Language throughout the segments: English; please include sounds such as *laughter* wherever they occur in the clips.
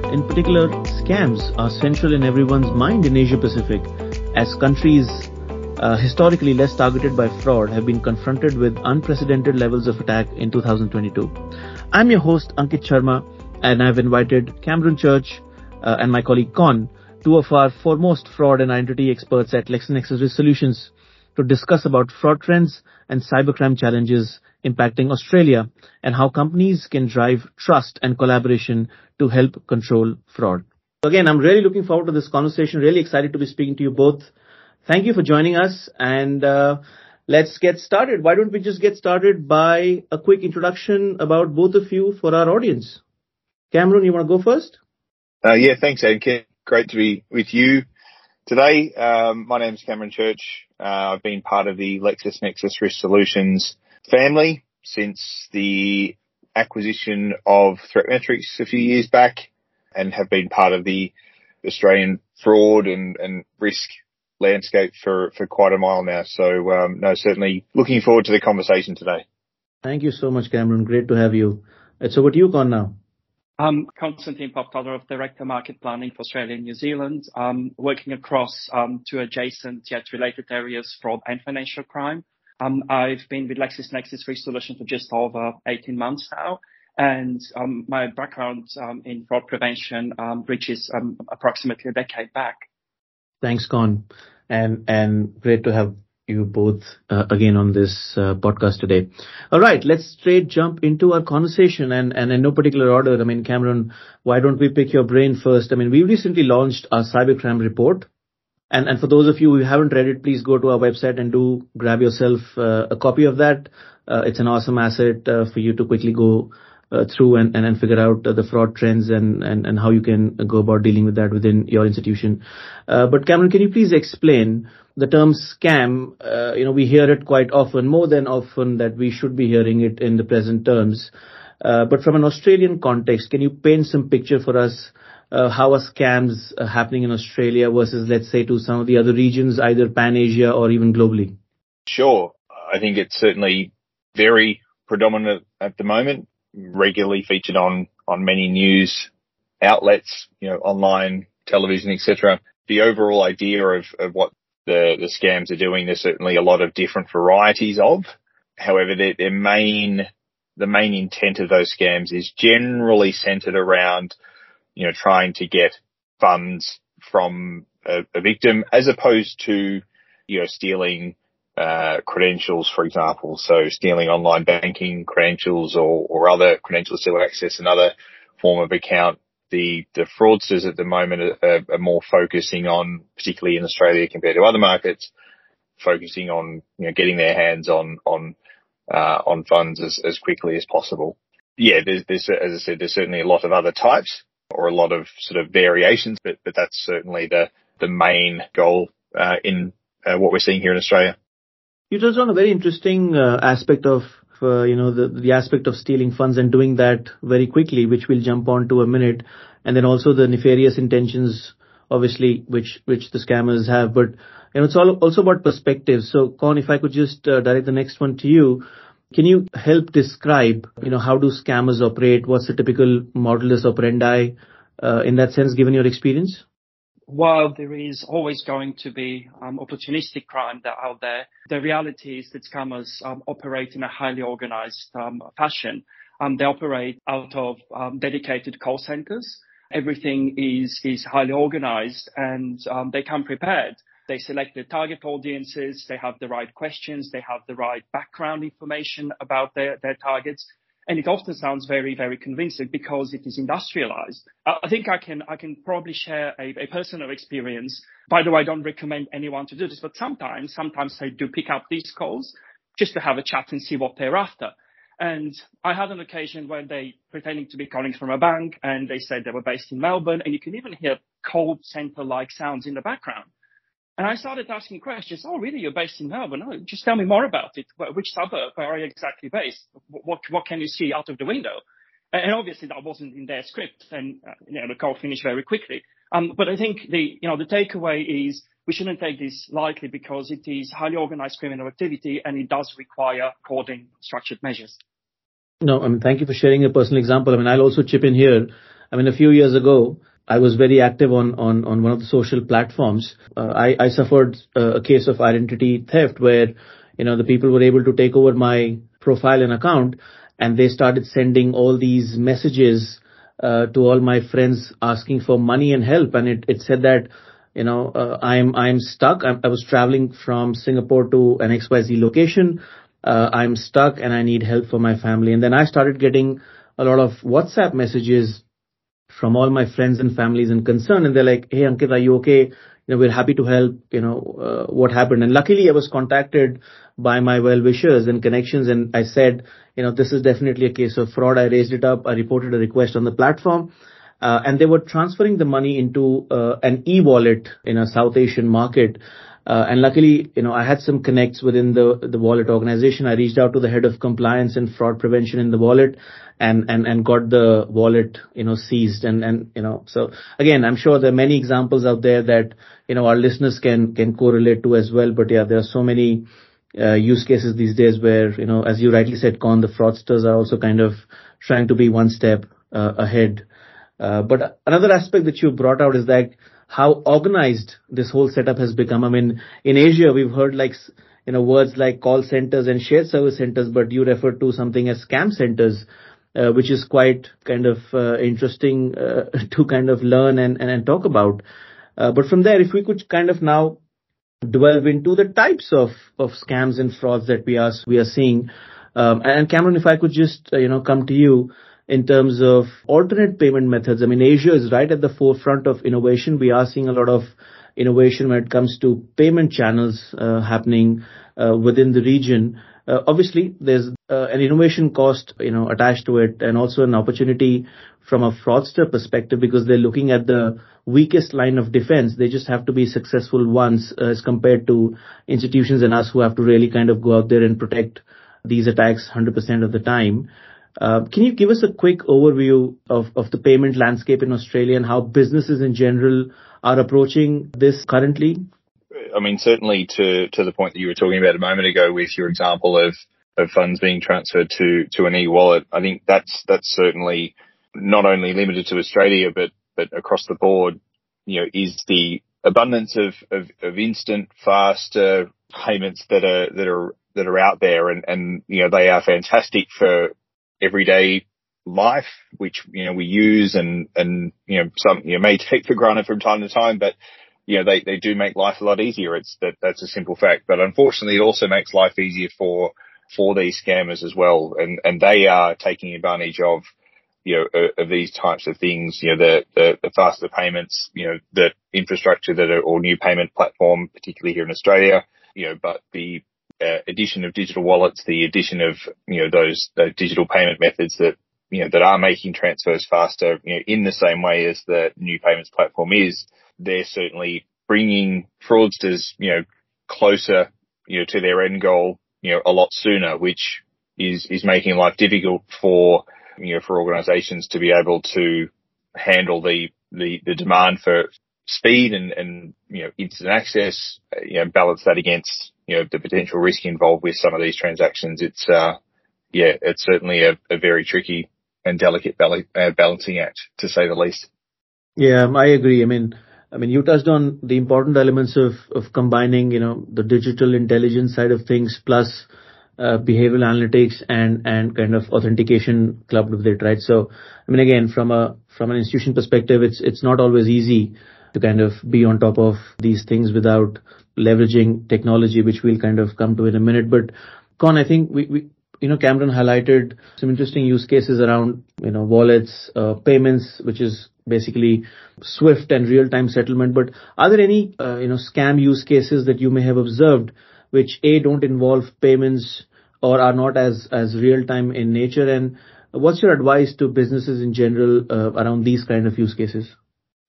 fraud, in particular scams, are central in everyone's mind in Asia Pacific as countries uh, historically less targeted by fraud have been confronted with unprecedented levels of attack in 2022. I'm your host Ankit Sharma and I've invited Cameron Church uh, and my colleague Con, two of our foremost fraud and identity experts at LexisNexis Risk Solutions to discuss about fraud trends and cybercrime challenges impacting Australia and how companies can drive trust and collaboration to help control fraud. Again, I'm really looking forward to this conversation. Really excited to be speaking to you both. Thank you for joining us and uh, let's get started. Why don't we just get started by a quick introduction about both of you for our audience? Cameron, you want to go first? Uh, yeah, thanks, Ankit. Great to be with you today. Um, my name is Cameron Church. Uh, I've been part of the LexisNexis Risk Solutions family since the acquisition of ThreatMetrix a few years back and have been part of the Australian fraud and, and risk landscape for, for quite a while now. So, um, no, certainly looking forward to the conversation today. Thank you so much, Cameron. Great to have you. It's over to you, Con, now. I'm Constantine Poptollerov, Director Market Planning for Australia and New Zealand, um, working across um, two adjacent yet related areas, fraud and financial crime. Um, I've been with LexisNexis Risk Solutions for just over 18 months now, and um, my background um, in fraud prevention um, reaches approximately a decade back. Thanks, Con, and and great to have you both uh, again on this uh, podcast today. All right, let's straight jump into our conversation and, and in no particular order. I mean, Cameron, why don't we pick your brain first? I mean, we recently launched our cybercrime report. And, and for those of you who haven't read it, please go to our website and do grab yourself uh, a copy of that. Uh, it's an awesome asset uh, for you to quickly go uh, through and, and, and figure out uh, the fraud trends and, and, and how you can go about dealing with that within your institution. Uh, but Cameron, can you please explain the term scam, you know, we hear it quite often, more than often that we should be hearing it in the present terms. But from an Australian context, can you paint some picture for us how are scams uh, happening in Australia versus, let's say, to some of the other regions, either pan-Asia or even globally? Sure. I think it's certainly very predominant at the moment, regularly featured on, on many news outlets, you know, online, television, etc. The overall idea of, of what the, the scams are doing. There's certainly a lot of different varieties of. However, their, their main, the main intent of those scams is generally centered around, you know, trying to get funds from a, a victim as opposed to, you know, stealing uh, credentials, for example. So stealing online banking credentials or, or other credentials to access another form of account the, the fraudsters at the moment are, are, more focusing on, particularly in Australia compared to other markets, focusing on, you know, getting their hands on, on, uh, on funds as, as quickly as possible. Yeah, there's, there's, as I said, there's certainly a lot of other types or a lot of sort of variations, but, but that's certainly the, the main goal, uh, in uh, what we're seeing here in Australia. You touched on a very interesting uh, aspect of uh, you know, the, the aspect of stealing funds and doing that very quickly, which we'll jump on to a minute. And then also the nefarious intentions, obviously, which, which the scammers have. But, you know, it's all also about perspective. So, Con, if I could just uh, direct the next one to you. Can you help describe, you know, how do scammers operate? What's the typical modus operandi, uh, in that sense, given your experience? while there is always going to be um, opportunistic crime that out there, the reality is that scammers um, operate in a highly organized um, fashion. Um, they operate out of um, dedicated call centers. Everything is is highly organized, and um, they come prepared. They select their target audiences. They have the right questions. They have the right background information about their their targets and it often sounds very, very convincing because it is industrialized. I think I can, I can probably share a, a, personal experience. By the way, I don't recommend anyone to do this, but sometimes, sometimes I do pick up these calls just to have a chat and see what they're after. And I had an occasion where they pretending to be calling from a bank and they said they were based in Melbourne and you can even hear call center like sounds in the background. And I started asking questions. Oh, really? You're based in Melbourne? Oh, just tell me more about it. Which suburb? Are you exactly based? What, what can you see out of the window? And obviously that wasn't in their script and, uh, you know, the call finished very quickly. Um, but I think the, you know, the takeaway is we shouldn't take this lightly because it is highly organized criminal activity and it does require coordinated structured measures. No, I mean, thank you for sharing a personal example. I mean, I'll also chip in here. I mean, a few years ago, I was very active on, on, on one of the social platforms. Uh, I, I suffered uh, a case of identity theft where, you know, the people were able to take over my profile and account and they started sending all these messages uh, to all my friends asking for money and help. And it, it said that, you know, uh, I'm, I'm stuck. I'm, I was traveling from Singapore to an XYZ location. Uh, I'm stuck and I need help for my family. And then I started getting a lot of WhatsApp messages from all my friends and families and concern. And they're like, Hey, Ankit, are you okay? You know, we're happy to help. You know, uh, what happened? And luckily I was contacted by my well-wishers and connections. And I said, you know, this is definitely a case of fraud. I raised it up. I reported a request on the platform. Uh, and they were transferring the money into uh, an e-wallet in a South Asian market. Uh, and luckily, you know, I had some connects within the, the wallet organization. I reached out to the head of compliance and fraud prevention in the wallet and, and, and got the wallet, you know, seized. And, and, you know, so again, I'm sure there are many examples out there that, you know, our listeners can, can correlate to as well. But yeah, there are so many, uh, use cases these days where, you know, as you rightly said, Con, the fraudsters are also kind of trying to be one step uh, ahead. Uh, but another aspect that you brought out is that how organized this whole setup has become. I mean, in Asia, we've heard like, you know, words like call centers and shared service centers, but you refer to something as scam centers, uh, which is quite kind of uh, interesting uh, *laughs* to kind of learn and, and, and talk about. Uh, but from there, if we could kind of now delve into the types of, of scams and frauds that we are, we are seeing. Um, and Cameron, if I could just, uh, you know, come to you, in terms of alternate payment methods. I mean, Asia is right at the forefront of innovation. We are seeing a lot of innovation when it comes to payment channels uh, happening uh, within the region. Uh, obviously, there's uh, an innovation cost, you know, attached to it, and also an opportunity from a fraudster perspective because they're looking at the weakest line of defense. They just have to be successful once, uh, as compared to institutions and us who have to really kind of go out there and protect these attacks 100% of the time. Uh, can you give us a quick overview of the payment landscape in Australia and how businesses in general are approaching this currently? I mean, certainly to to the point that you were talking about a moment ago with your example of of funds being transferred to to an e-wallet, I think that's that's certainly not only limited to Australia, but but across the board, you know, is the abundance of of instant, faster payments that are that are, that are out there. And, And, you know, they are fantastic for everyday life, which, you know, we use and, and, you know, some, you know, may *laughs* take for granted from time to time, but, you know, they, they do make life a lot easier. It's that, that's a simple fact. But unfortunately, it also makes life easier for, for these scammers as well. And, and they are taking advantage of, you know, of these types of things, you know, the, the, the faster payments, you know, the infrastructure that are, or new payment platform, particularly here in Australia, you know, but the uh, addition of digital wallets, the addition of, you know, those, those digital payment methods that, you know, that are making transfers faster, you know, in the same way as the new payments platform is, they're certainly bringing fraudsters, you know, closer, you know, to their end goal, you know, a lot sooner, which is, is making life difficult for, you know, for organizations to be able to handle the, the, the demand for speed and, and, you know, instant access, you know, balance that against, you know, the potential risk involved with some of these transactions. It's, uh, yeah, it's certainly a, a very tricky and delicate bal- uh, balancing act to say the least. Yeah, I agree. I mean, I mean, you touched on the important elements of, of combining, you know, the digital intelligence side of things plus uh, behavioral analytics and, and kind of authentication clubbed with it, right? So, I mean, again, from a, from an institution perspective, it's, it's not always easy to kind of be on top of these things without leveraging technology, which we'll kind of come to in a minute. But Con, I think we, we you know, Cameron highlighted some interesting use cases around, you know, wallets, uh, payments, which is basically swift and real-time settlement. But are there any, uh, you know, scam use cases that you may have observed which A, don't involve payments or are not as, as real-time in nature? And what's your advice to businesses in general uh, around these kind of use cases?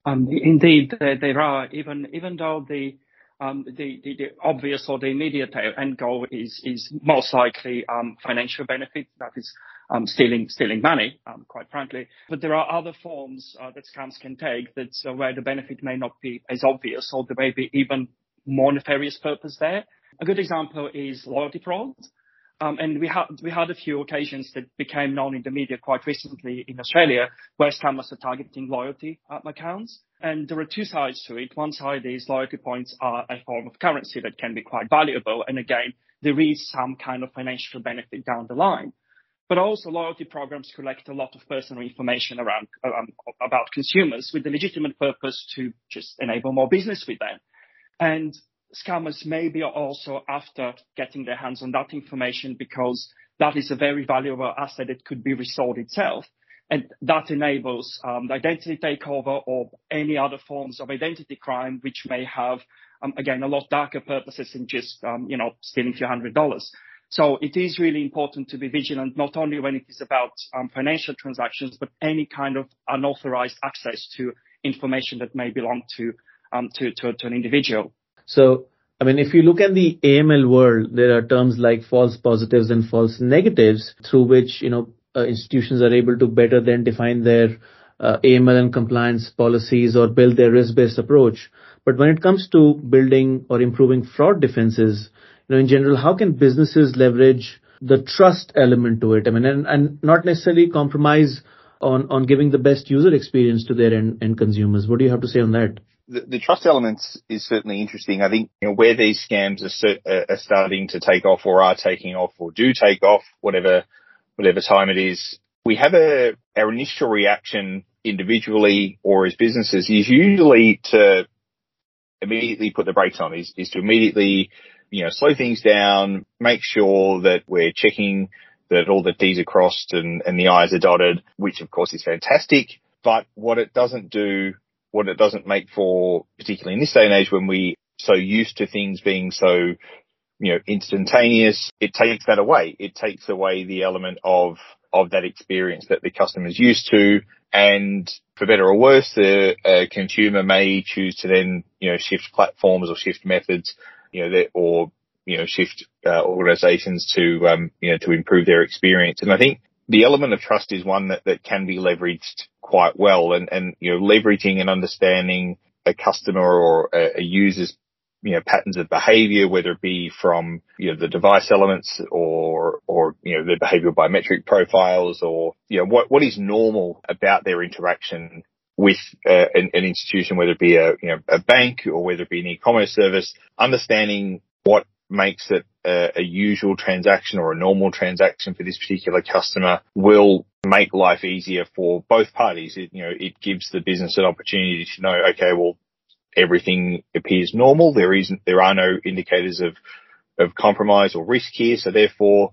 Um, indeed, there, there are, even, even though the, um, the, the, the, obvious or the immediate end goal is, is most likely um, financial benefit, that is um, stealing, stealing money, um, quite frankly. But there are other forms uh, that scams can take that uh, where the benefit may not be as obvious or there may be even more nefarious purpose there. A good example is loyalty fraud. Um, and we had we had a few occasions that became known in the media quite recently in Australia, where scammers are targeting loyalty uh, accounts. And there are two sides to it. One side is loyalty points are a form of currency that can be quite valuable. And again, there is some kind of financial benefit down the line. But also loyalty programs collect a lot of personal information around um, about consumers with the legitimate purpose to just enable more business with them. Scammers may be also after getting their hands on that information because that is a very valuable asset that could be resold itself. And that enables um, identity takeover or any other forms of identity crime, which may have, um, again, a lot darker purposes than just, um, you know, stealing a few hundred dollars. So it is really important to be vigilant, not only when it is about um, financial transactions, but any kind of unauthorized access to information that may belong to, um, to, to, to an individual. So, I mean, if you look at the AML world, there are terms like false positives and false negatives through which, you know, uh, institutions are able to better then define their uh, AML and compliance policies or build their risk-based approach. But when it comes to building or improving fraud defenses, you know, in general, how can businesses leverage the trust element to it? I mean, and, and not necessarily compromise on, on giving the best user experience to their end, end consumers. What do you have to say on that? The, the, trust elements is certainly interesting. I think you know, where these scams are, are, starting to take off or are taking off or do take off, whatever whatever time it is, we have a our initial reaction individually or as businesses is usually to immediately put the brakes on, is, is to immediately you know slow things down, make sure that we're checking that all the T's are crossed and, and the I's are dotted, which of course is fantastic. But what it doesn't do what it doesn't make for, particularly in this day and age when we so used to things being so, you know, instantaneous, it takes that away. It takes away the element of, of that experience that the customer's used to. And for better or worse, the consumer may choose to then, you know, shift platforms or shift methods, you know, that, or, you know, shift uh, organizations to, um, you know, to improve their experience. And I think the element of trust is one that, that can be leveraged quite well. And, and, you know, leveraging and understanding a customer or a, a user's you know, patterns of behavior, whether it be from, you know, the device elements or, or, you know, their behavioral biometric profiles or, you know, what, what is normal about their interaction with uh, an, an, institution, whether it be a, you know, a bank or whether it be an e-commerce service, understanding what makes it a, a, usual transaction or a normal transaction for this particular customer will make life easier for both parties. It, you know, it gives the business an opportunity to know, okay, well, everything appears normal. There isn't, there are no indicators of, of compromise or risk here. So therefore,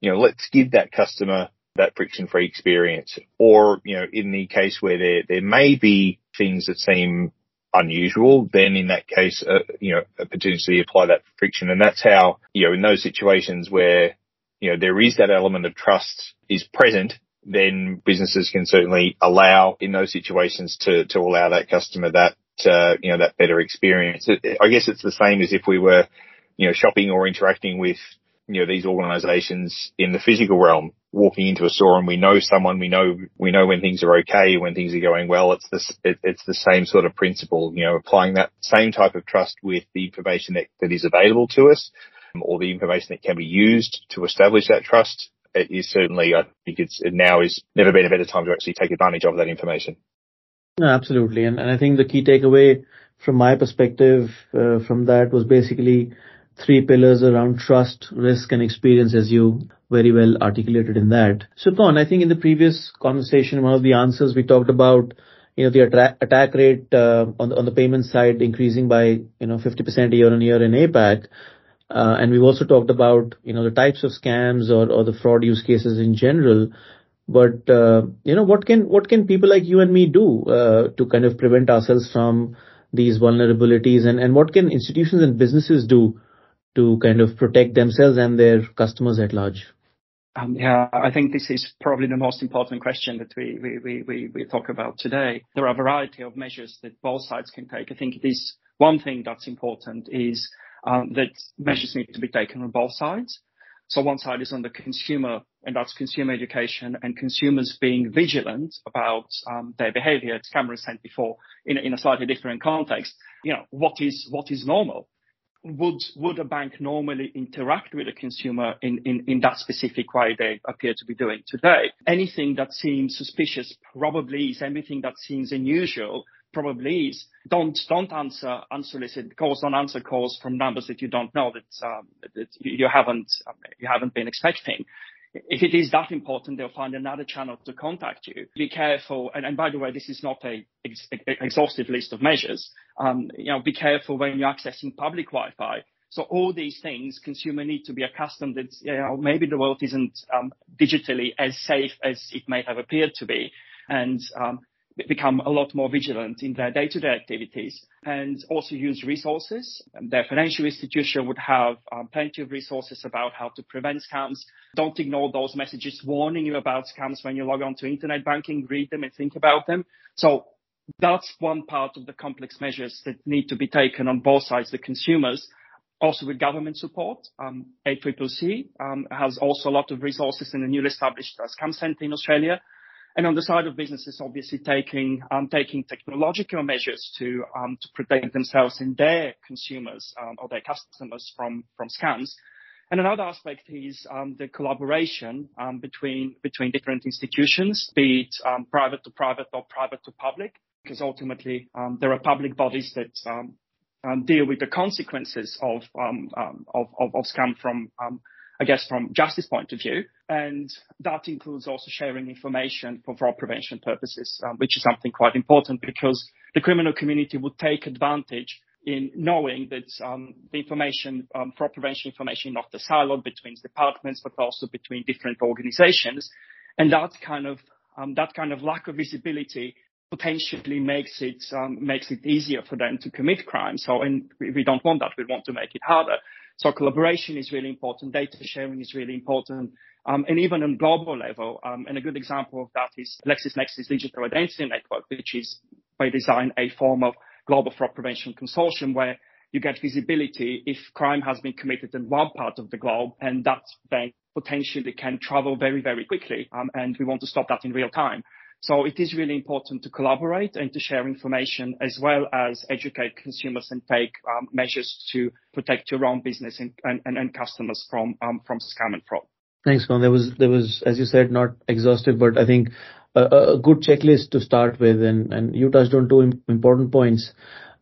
you know, let's give that customer that friction free experience. Or, you know, in the case where there, there may be things that seem unusual, then in that case, uh, you know, potentially apply that friction. And that's how, you know, in those situations where, you know, there is that element of trust is present, then businesses can certainly allow in those situations to, to allow that customer that, uh, you know, that better experience. I guess it's the same as if we were, you know, shopping or interacting with, you know, these organizations in the physical realm walking into a store and we know someone, we know, we know when things are okay, when things are going well. It's the, it, it's the same sort of principle, you know, applying that same type of trust with the information that, that is available to us um, or the information that can be used to establish that trust. It is certainly, I think it's, now is never been a better time to actually take advantage of that information. No, absolutely. And, and I think the key takeaway from my perspective uh, from that was basically three pillars around trust, risk, and experience, as you very well articulated in that. So, Con, I think in the previous conversation, one of the answers we talked about, you know, the attack, attack rate uh, on the on the payment side increasing by you know 50% year on year in APAC. Uh, and we've also talked about, you know, the types of scams or, or the fraud use cases in general. But, uh, you know, what can, what can people like you and me do, uh, to kind of prevent ourselves from these vulnerabilities and, and what can institutions and businesses do to kind of protect themselves and their customers at large? Um, yeah, I think this is probably the most important question that we, we, we, we, talk about today. There are a variety of measures that both sides can take. I think it is one thing that's important is um, that measures need to be taken on both sides. So one side is on the consumer, and that's consumer education and consumers being vigilant about um, their behavior. As Cameron said before, in, in a slightly different context, you know, what is what is normal? Would would a bank normally interact with a consumer in, in, in that specific way they appear to be doing today? Anything that seems suspicious probably is. Anything that seems unusual probably is. Don't don't answer unsolicited calls. Don't answer calls from numbers that you don't know that, um, that you haven't um, you haven't been expecting. If it is that important, they'll find another channel to contact you. Be careful. And, and by the way, this is not a ex- exhaustive list of measures. Um, you know, be careful when you're accessing public Wi-Fi. So all these things, consumer need to be accustomed that, you know, maybe the world isn't um, digitally as safe as it may have appeared to be. And um, become a lot more vigilant in their day-to-day activities and also use resources. Their financial institution would have um, plenty of resources about how to prevent scams. Don't ignore those messages warning you about scams when you log on to internet banking, read them and think about them. So that's one part of the complex measures that need to be taken on both sides, the consumers, also with government support. Um, ACCC um, has also a lot of resources in the newly established uh, Scam Centre in Australia on the side of businesses, obviously taking um, taking technological measures to um, to protect themselves and their consumers um, or their customers from from scams. And another aspect is um, the collaboration um, between between different institutions, be it um, private to private or private to public, because ultimately there are public bodies that deal with the consequences of scam from I guess, from justice point of view. And that includes also sharing information for fraud prevention purposes, um, which is something quite important because the criminal community would take advantage in knowing that um, the information, um, fraud prevention information, not the silo between departments, but also between different organizations. And that kind of um, that kind of lack of visibility potentially makes it um, makes it easier for them to commit crime. So, and we, we don't want that. We want to make it harder. So collaboration is really important. Data sharing is really important. Um, and even on global level, um, and a good example of that is LexisNexis Digital Identity Network, which is by design a form of global fraud prevention consortium where you get visibility if crime has been committed in one part of the globe and that then potentially can travel very, very quickly. Um, and we want to stop that in real time. So it is really important to collaborate and to share information as well as educate consumers and take um, measures to protect your own business and, customers from um, from scam and fraud. Thanks, Con. There was there was as you said not exhaustive, but I think a, good checklist to start with, and and you touched on two important points.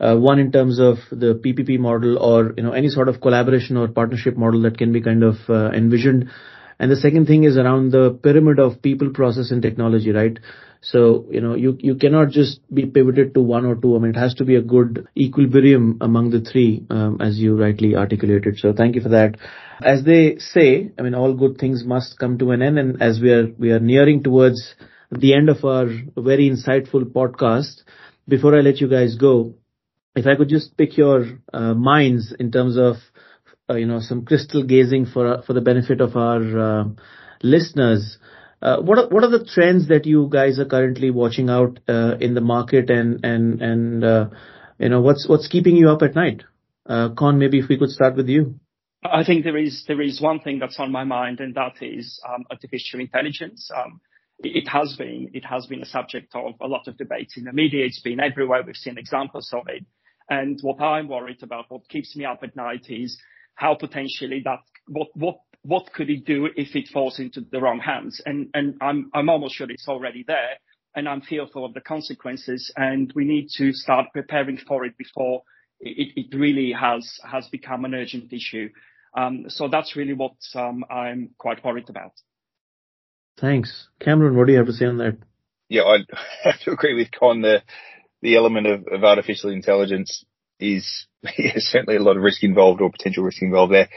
Uh, one in terms of the PPP model or you know any sort of collaboration or partnership model that can be kind of uh, envisioned and the second thing is around the pyramid of people, process, and technology, right? So, you know, you, you cannot just be pivoted to one or two. I mean, it has to be a good equilibrium among the three, um, as you rightly articulated. So thank you for that. As they say, I mean, all good things must come to an end. And as we are, we are nearing towards the end of our very insightful podcast, before I let you guys go, if I could just pick your uh, minds in terms of you know, some crystal gazing for for the benefit of our uh, listeners. Uh, what are what are the trends that you guys are currently watching out in the market and and and you know what's what's keeping you up at night? Con, maybe if we could start with you. I think there is there is one thing that's on my mind, and that is um, artificial intelligence. Um, it has been it has been a subject of a lot of debates in the media. It's been everywhere. We've seen examples of it. And what I'm worried about, what keeps me up at night, is how potentially that what what what could it do if it falls into the wrong hands? And and I'm I'm almost sure it's already there, and I'm fearful of the consequences. And we need to start preparing for it before it, it really has has become an urgent issue. Um, so that's really what um, I'm quite worried about. Thanks, Cameron. What do you have to say on that? Yeah, I have *laughs* to agree with Con. The the element of, of artificial intelligence is *laughs* yeah, certainly a lot of risk involved or potential risk involved there.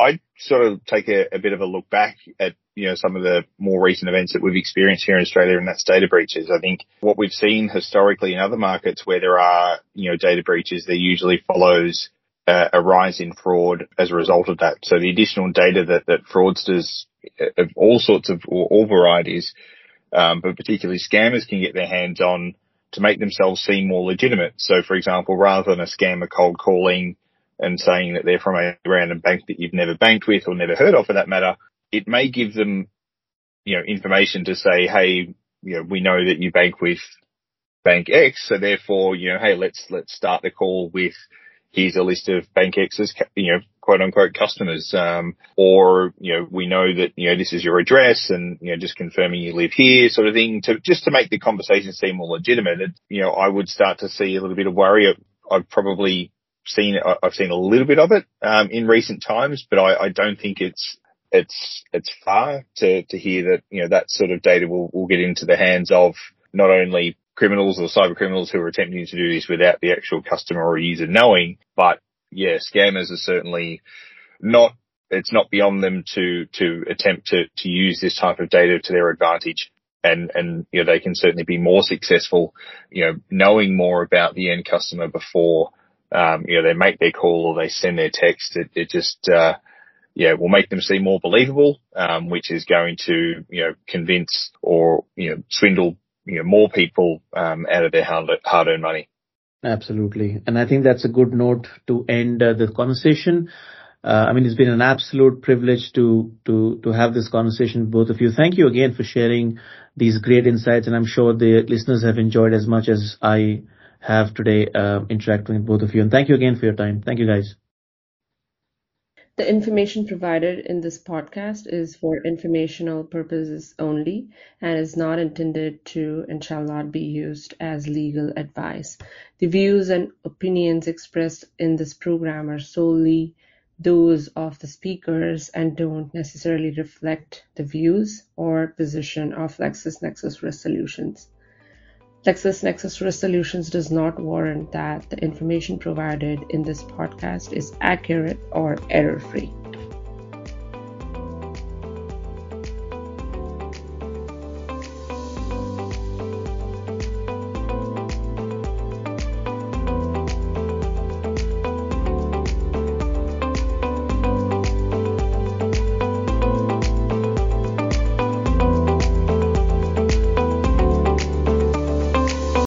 I sort of take a, a, bit of a look back at, you know, some of the more recent events that we've experienced here in Australia and that's data breaches. I think what we've seen historically in other markets where there are, you know, data breaches, there usually follows uh, a rise in fraud as a result of that. So the additional data that, that fraudsters of all sorts of, or all varieties, um, but particularly scammers can get their hands on to make themselves seem more legitimate. So for example, rather than a scammer cold calling and saying that they're from a random bank that you've never banked with or never heard of for that matter, it may give them, you know, information to say, Hey, you know, we know that you bank with bank X. So therefore, you know, Hey, let's, let's start the call with, here's a list of bank X's, you know, quote unquote customers. Um, or, you know, we know that, you know, this is your address and, you know, just confirming you live here sort of thing to just to make the conversation seem more legitimate. It, you know, I would start to see a little bit of worry. I've probably seen, I've seen a little bit of it, um, in recent times, but I, I don't think it's, it's, it's far to, to hear that, you know, that sort of data will, will get into the hands of not only criminals or cyber criminals who are attempting to do this without the actual customer or user knowing. But yeah, scammers are certainly not, it's not beyond them to, to attempt to, to use this type of data to their advantage. And, and, you know, they can certainly be more successful, you know, knowing more about the end customer before, um, you know, they make their call or they send their text. It, it just, uh, yeah, will make them seem more believable, um, which is going to, you know, convince or, you know, swindle you know, more people um, out of their hard-earned money. Absolutely. And I think that's a good note to end uh, the conversation. Uh, I mean, it's been an absolute privilege to, to, to have this conversation both of you. Thank you again for sharing these great insights. And I'm sure the listeners have enjoyed as much as I have today, uh, interacting with both of you. And thank you again for your time. Thank you guys. The information provided in this podcast is for informational purposes only and is not intended to and shall not be used as legal advice. The views and opinions expressed in this program are solely those of the speakers and don't necessarily reflect the views or position of LexisNexis Risk Solutions. LexisNexis Risk Solutions does not warrant that the information provided in this podcast is accurate or error free.